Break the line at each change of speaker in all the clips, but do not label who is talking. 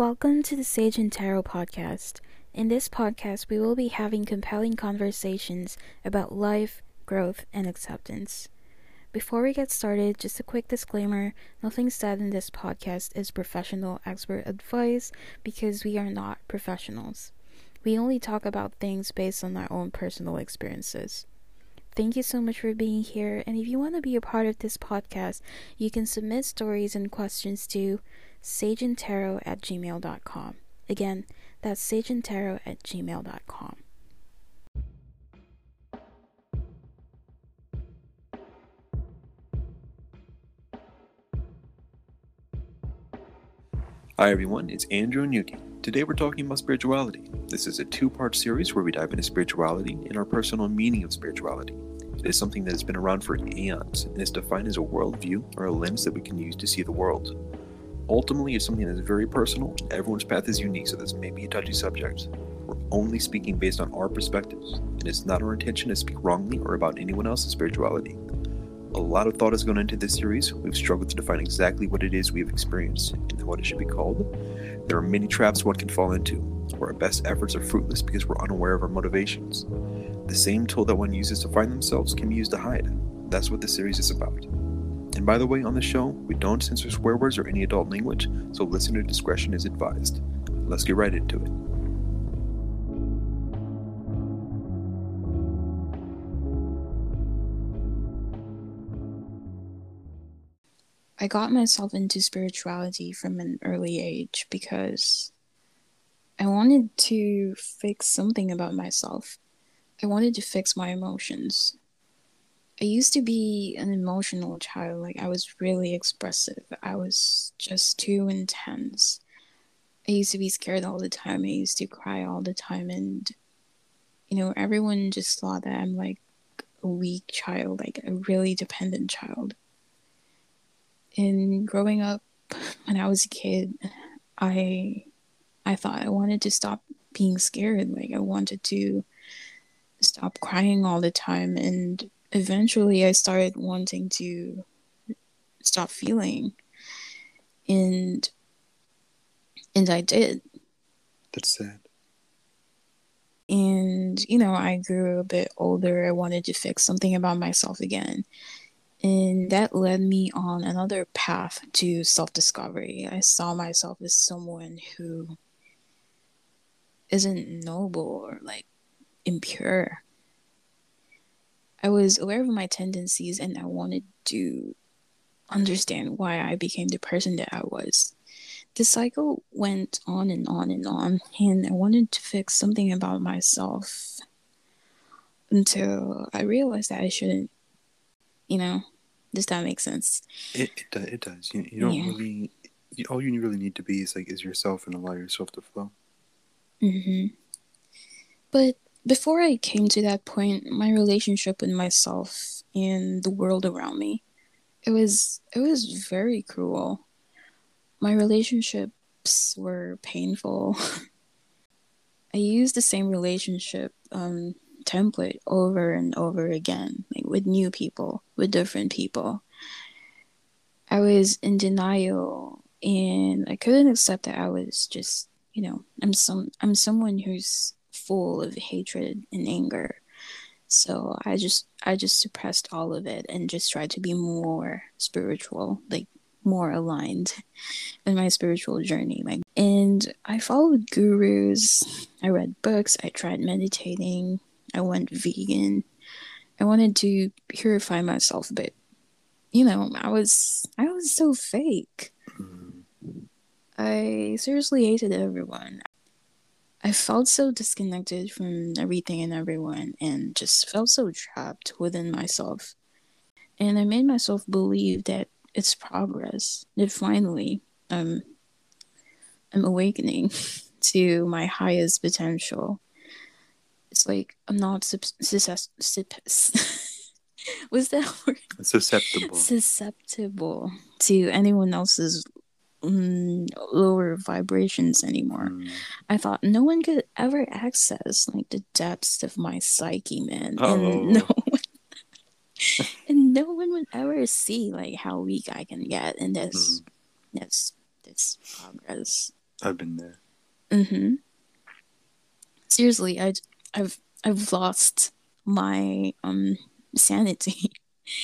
Welcome to the Sage and Taro podcast. In this podcast, we will be having compelling conversations about life, growth, and acceptance. Before we get started, just a quick disclaimer nothing said in this podcast is professional expert advice because we are not professionals. We only talk about things based on our own personal experiences. Thank you so much for being here, and if you want to be a part of this podcast, you can submit stories and questions to sageandtaro at gmail.com. Again, that's sageandtaro at gmail.com.
Hi everyone, it's Andrew and Yuuki. Today we're talking about spirituality. This is a two part series where we dive into spirituality and our personal meaning of spirituality. It is something that has been around for eons and is defined as a worldview or a lens that we can use to see the world. Ultimately, it's something that is very personal, everyone's path is unique, so this may be a touchy subject. We're only speaking based on our perspectives, and it's not our intention to speak wrongly or about anyone else's spirituality. A lot of thought has gone into this series. We've struggled to define exactly what it is we have experienced and what it should be called. There are many traps one can fall into, where our best efforts are fruitless because we're unaware of our motivations. The same tool that one uses to find themselves can be used to hide. That's what this series is about. And by the way, on the show, we don't censor swear words or any adult language, so listener discretion is advised. Let's get right into it.
I got myself into spirituality from an early age because I wanted to fix something about myself. I wanted to fix my emotions. I used to be an emotional child. Like, I was really expressive. I was just too intense. I used to be scared all the time. I used to cry all the time. And, you know, everyone just thought that I'm like a weak child, like a really dependent child. And growing up, when I was a kid, I I thought I wanted to stop being scared. Like I wanted to stop crying all the time and eventually I started wanting to stop feeling. And and I did.
That's sad.
And you know, I grew a bit older. I wanted to fix something about myself again. And that led me on another path to self discovery. I saw myself as someone who isn't noble or like impure. I was aware of my tendencies and I wanted to understand why I became the person that I was. The cycle went on and on and on, and I wanted to fix something about myself until I realized that I shouldn't, you know, does that make sense?
It it, do- it does. You, you don't
Yeah.
really. You, all you really need to be is like is yourself and allow yourself to flow.
hmm But before I came to that point, my relationship with myself and the world around me, it was it was very cruel. My relationships were painful. I used the same relationship um, template over and over again, like with new people, with different people. I was in denial and I couldn't accept that I was just, you know, I'm some I'm someone who's full of hatred and anger. So I just I just suppressed all of it and just tried to be more spiritual, like more aligned in my spiritual journey. Like and I followed gurus, I read books, I tried meditating, I went vegan. I wanted to purify myself, but you know, I was I was so fake. Mm-hmm. I seriously hated everyone. I felt so disconnected from everything and everyone and just felt so trapped within myself. And I made myself believe that it's progress, that finally um, I'm awakening to my highest potential. It's like I'm not sub- success- was that word?
Susceptible.
susceptible to anyone else's mm, lower vibrations anymore.
Mm.
I thought no one could ever access like the depths of my psyche, man,
Oh.
and no one, and no one would ever see like how weak I can get, and that's this, that's progress.
I've been there.
Mm-hmm. Seriously, I, I've I've lost my um sanity.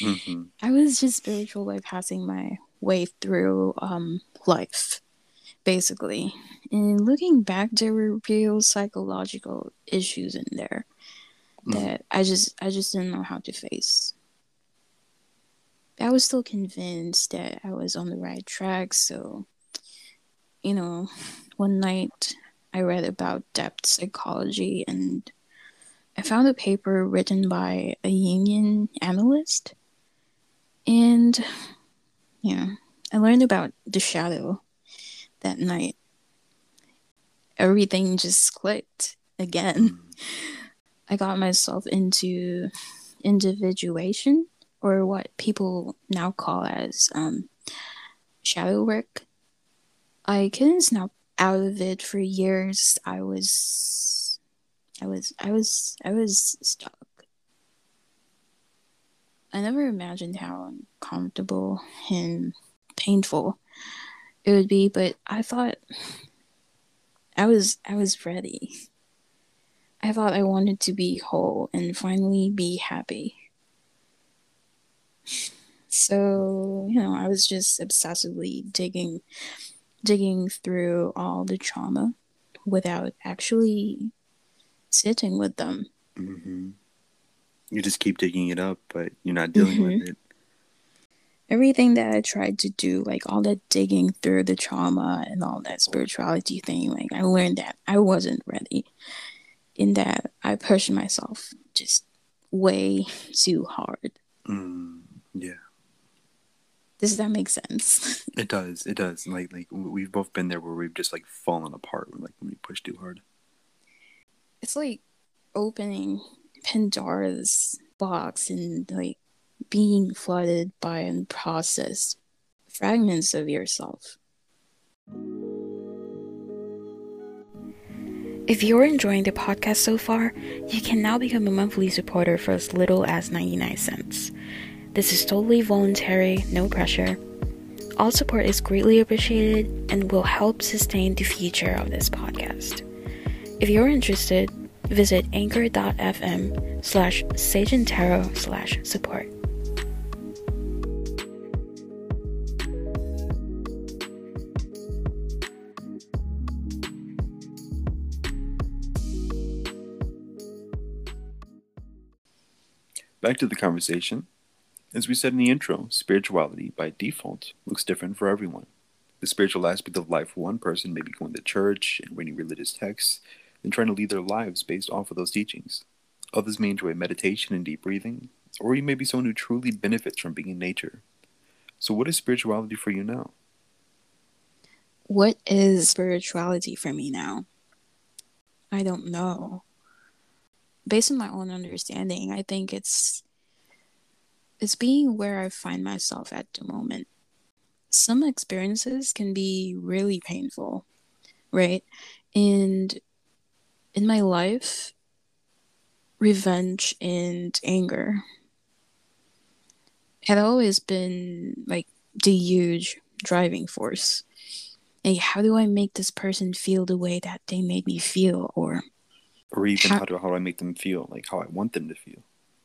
Mm-hmm. I was just spiritual by passing my way through um life, basically. And looking back, there were real psychological issues in there mm. that I just I just didn't know how to face. I was still convinced that I was on the right track, so you know, one night I read about depth psychology and I found a paper written by a Jungian analyst. And yeah, I learned about the shadow that night. Everything just clicked again. Mm. I got myself into individuation, or what people now call as um, shadow work. I couldn't snap out of it for years. I was, I was, I was, I was stuck. I never imagined how uncomfortable and painful it would be, but I thought I was I was ready. I thought I wanted to be whole and finally be happy. So, you know, I was just obsessively digging digging through all the trauma without actually sitting with them.
Mm-hmm. You just keep digging it up, but you're not dealing mm-hmm. with it.
Everything that I tried to do, like all that digging through the trauma and all that spirituality thing, like I learned that I wasn't ready. In that I pushed myself just way too hard.
Mm, yeah.
Does that make sense?
It does. It does. Like like we've both been there where we've just like fallen apart when like when we push too hard.
It's like opening Pandora's box and like being flooded by unprocessed fragments of yourself. If you're enjoying the podcast so far, you can now become a monthly supporter for as little as 99 cents. This is totally voluntary, no pressure. All support is greatly appreciated and will help sustain the future of this podcast. If you're interested, visit anchor.fm slash sageandtaro slash support.
Back to the conversation. As we said in the intro, spirituality, by default, looks different for everyone. The spiritual aspect of life for one person may be going to church and reading religious texts and trying to lead their lives based off of those teachings. Others may enjoy meditation and deep breathing, or you may be someone who truly benefits from being in nature. So, what is spirituality for you now?
What is spirituality for me now? I don't know. Based on my own understanding, I think it's is being where I find myself at the moment. Some experiences can be really painful, right? And in my life, revenge and anger had always been like the huge driving force. Like, how do I make this person feel the way that they made me feel, or
or even how, how do how do I make them feel, like how I want them to feel?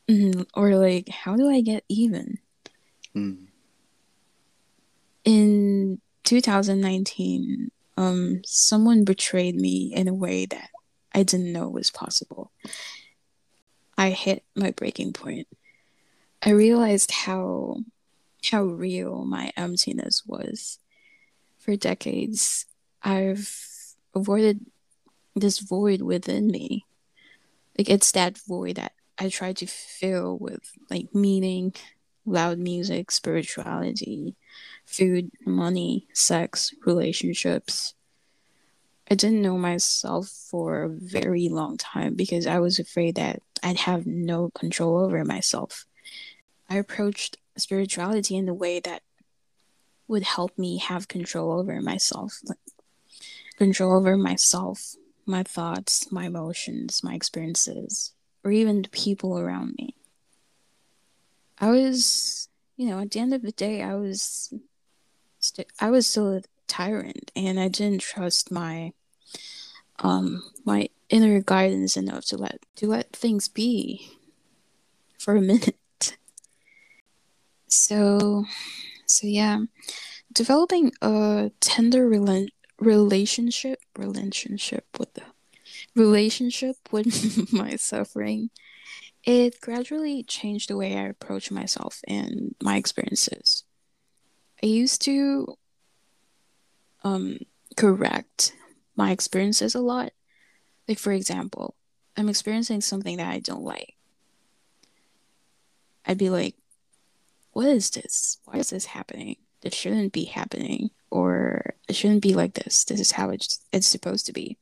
Mm-hmm. Or like, how do I get even?
Mm.
In 2019, um, someone betrayed me in a way that I didn't know it was possible. I hit my breaking point. I realized how how real my emptiness was. For decades, I've avoided this void within me. Like it's that void that I try to fill with like meaning, loud music, spirituality, food, money, sex, relationships. I didn't know myself for a very long time because I was afraid that I'd have no control over myself. I approached spirituality in a way that would help me have control over myself, like control over myself, my thoughts, my emotions, my experiences or even the people around me. I was, you know, at the end of the day, I was, st- I was still a tyrant and I didn't trust my um my inner guidance enough to let to let things be for a minute. So so yeah, developing a tender rela- relationship relationship with the relationship with my suffering it gradually changed the way I approach myself and my experiences. I used to um, correct my experiences a lot. Like, for example, I'm experiencing something that I don't like. I'd be like, what is this? Why is this happening? This shouldn't be happening. Or it shouldn't be like this. This is how it's, it's supposed to be.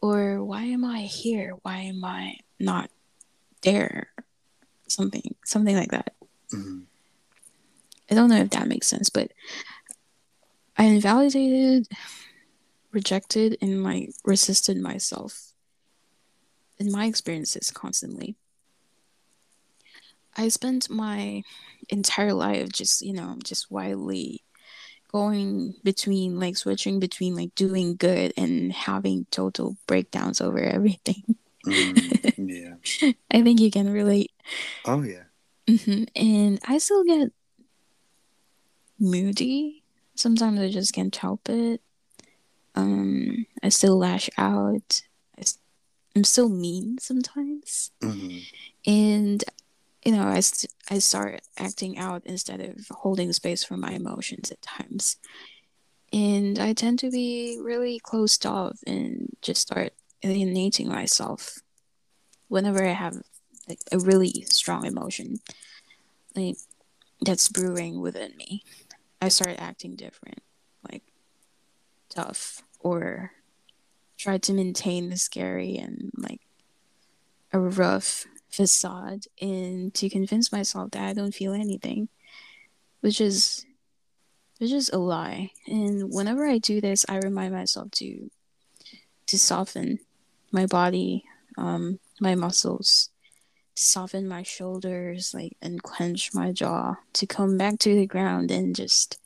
Or why am I here? Why am I not there? Something, something like that. Mm-hmm. I don't know if that makes sense, but I invalidated, rejected, and like resisted myself in my experiences constantly. I spent my entire life just, you know, just wildly going between like switching between like doing good and having total breakdowns over everything. Mm, yeah. I think you can relate.
Oh, yeah.
Mm-hmm. And I still get moody. Sometimes I just can't help it. Um, I still lash out. I, am still mean sometimes. Mm-hmm. And, you know, I, st- I start acting out instead of holding space for my emotions at times. And I tend to be really closed off and just start alienating myself whenever I have like a really strong emotion like that's brewing within me. I start acting different, like tough, or try to maintain the scary and like a rough facade and to convince myself that I don't feel anything, which is which is a lie. And whenever I do this, I remind myself to to soften my body, um, my muscles, soften my shoulders like and clench my jaw to come back to the ground and just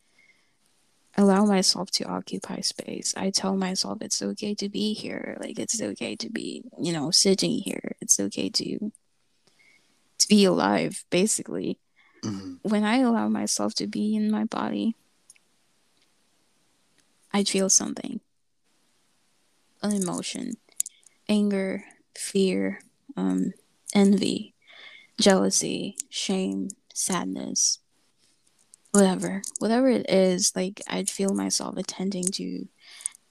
allow myself to occupy space. I tell myself it's okay to be here. Like it's okay to be, you know, sitting here. It's okay to to be alive, basically. Mm-hmm. When I allow myself to be in my body, I feel something. An emotion. Anger, fear, um, envy, jealousy, shame, sadness, whatever, whatever it is, like I'd feel myself attending to,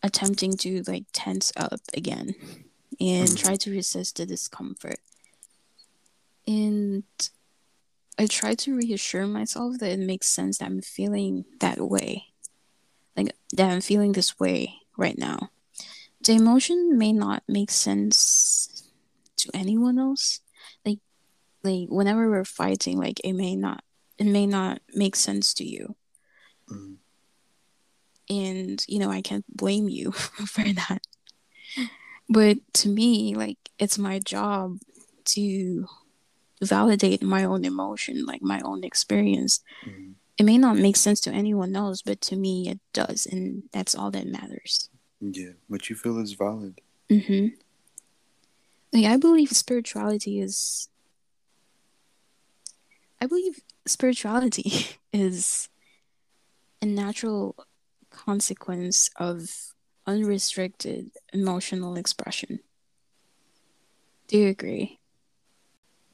attempting to like tense up again and mm-hmm. try to resist the discomfort. And I try to reassure myself that it makes sense that I'm feeling that way. Like that I'm feeling this way right now. The emotion may not make sense to anyone else, like like whenever we're fighting like it may not it may not make sense to you. Mm. and you know i can't blame you for that. But to me like it's my job to validate my own emotion like my own experience. Mm. it may not make sense to anyone else but to me it does and that's all that matters.
Yeah what you feel is valid.
Mm-hmm. Like i believe spirituality is I believe spirituality is a natural consequence of unrestricted emotional expression. Do you agree?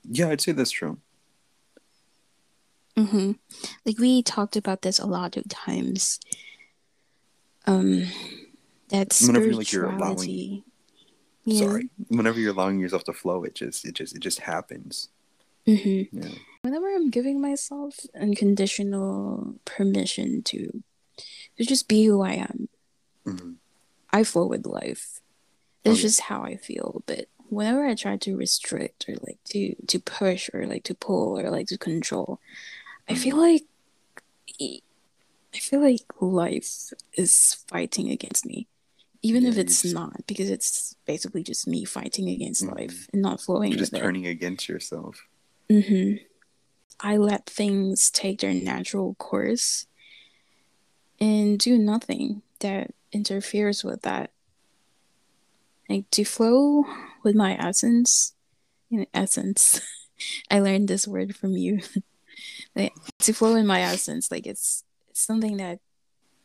Yeah, I'd say that's true.
Mm-hmm. Like we talked about this a lot of times. Um, that spirituality. Like you're
allowing, yeah. Sorry, whenever you're allowing yourself to flow, it just it just it just happens.
Mm-hmm. Yeah. Whenever I'm giving myself unconditional permission to to just be who I am, mm-hmm. I flow with life. It's oh, just how I feel. But whenever I try to restrict or like to to push or like to pull or like to control, I feel mm-hmm. like I feel like life is fighting against me even yeah, if it's just, not because it's basically just me fighting against mm-hmm. life and not flowing
You're just turning against yourself
Mm-hmm. I let things take their natural course. and do nothing that interferes with that. Like to flow with my essence, in essence, I learned this word from you. like, to flow in my essence, like it's, it's something that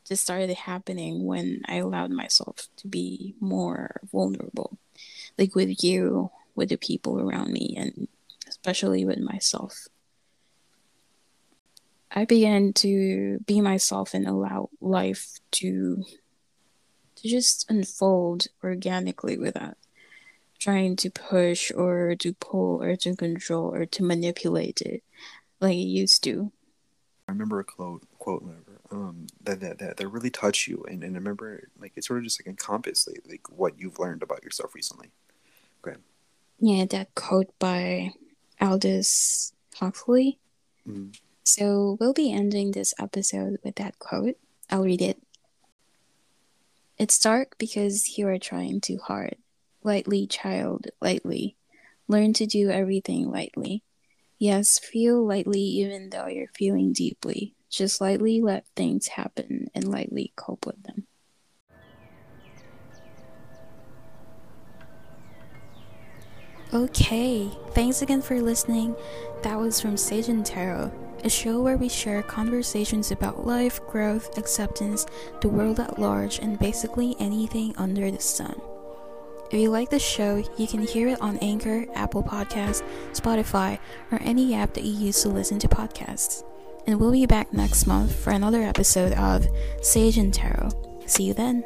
just started happening when I allowed myself to be more vulnerable, like with you, with the people around me, and especially with myself. I began to be myself and allow life to to just unfold organically without trying to push or to pull or to control or to manipulate it like it used to.
I remember a quote quote um, that, that that that really touched you, and, and I remember like it sort of just like encompassed like, like what you've learned about yourself recently. Okay.
Yeah, that quote by Aldous Huxley. Mm-hmm. So we'll be ending this episode with that quote. I'll read it. It's dark because you are trying too hard. Lightly, child, lightly. Learn to do everything lightly. Yes, feel lightly even though you're feeling deeply. Just lightly let things happen and lightly cope with them. Okay, thanks again for listening. That was from Sage and Taro, a show where we share conversations about life, growth, acceptance, the world at large, and basically anything under the sun. If you like the show, you can hear it on Anchor, Apple Podcasts, Spotify, or any app that you use to listen to podcasts. And we'll be back next month for another episode of Sage and Taro. See you then.